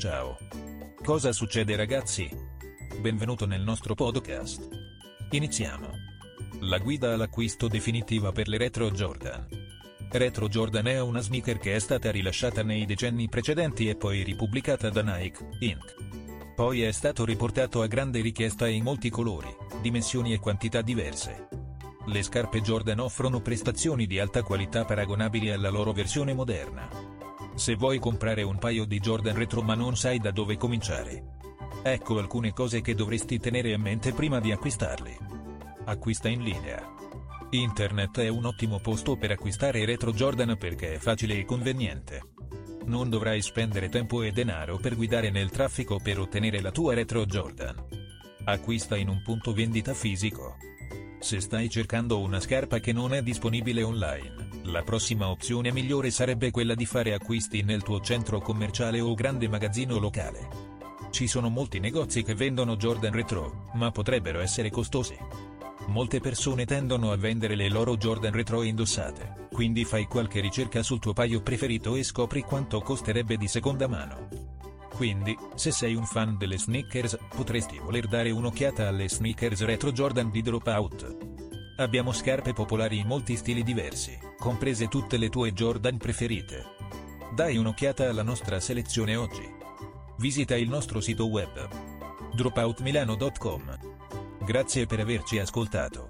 Ciao. Cosa succede ragazzi? Benvenuto nel nostro podcast. Iniziamo. La guida all'acquisto definitiva per le Retro Jordan. Retro Jordan è una sneaker che è stata rilasciata nei decenni precedenti e poi ripubblicata da Nike, Inc. Poi è stato riportato a grande richiesta in molti colori, dimensioni e quantità diverse. Le scarpe Jordan offrono prestazioni di alta qualità paragonabili alla loro versione moderna. Se vuoi comprare un paio di Jordan retro ma non sai da dove cominciare. Ecco alcune cose che dovresti tenere a mente prima di acquistarli. Acquista in linea. Internet è un ottimo posto per acquistare retro Jordan perché è facile e conveniente. Non dovrai spendere tempo e denaro per guidare nel traffico per ottenere la tua retro Jordan. Acquista in un punto vendita fisico. Se stai cercando una scarpa che non è disponibile online, la prossima opzione migliore sarebbe quella di fare acquisti nel tuo centro commerciale o grande magazzino locale. Ci sono molti negozi che vendono Jordan Retro, ma potrebbero essere costosi. Molte persone tendono a vendere le loro Jordan Retro indossate, quindi fai qualche ricerca sul tuo paio preferito e scopri quanto costerebbe di seconda mano. Quindi, se sei un fan delle sneakers, potresti voler dare un'occhiata alle sneakers retro Jordan di Dropout. Abbiamo scarpe popolari in molti stili diversi, comprese tutte le tue Jordan preferite. Dai un'occhiata alla nostra selezione oggi. Visita il nostro sito web dropoutmilano.com. Grazie per averci ascoltato.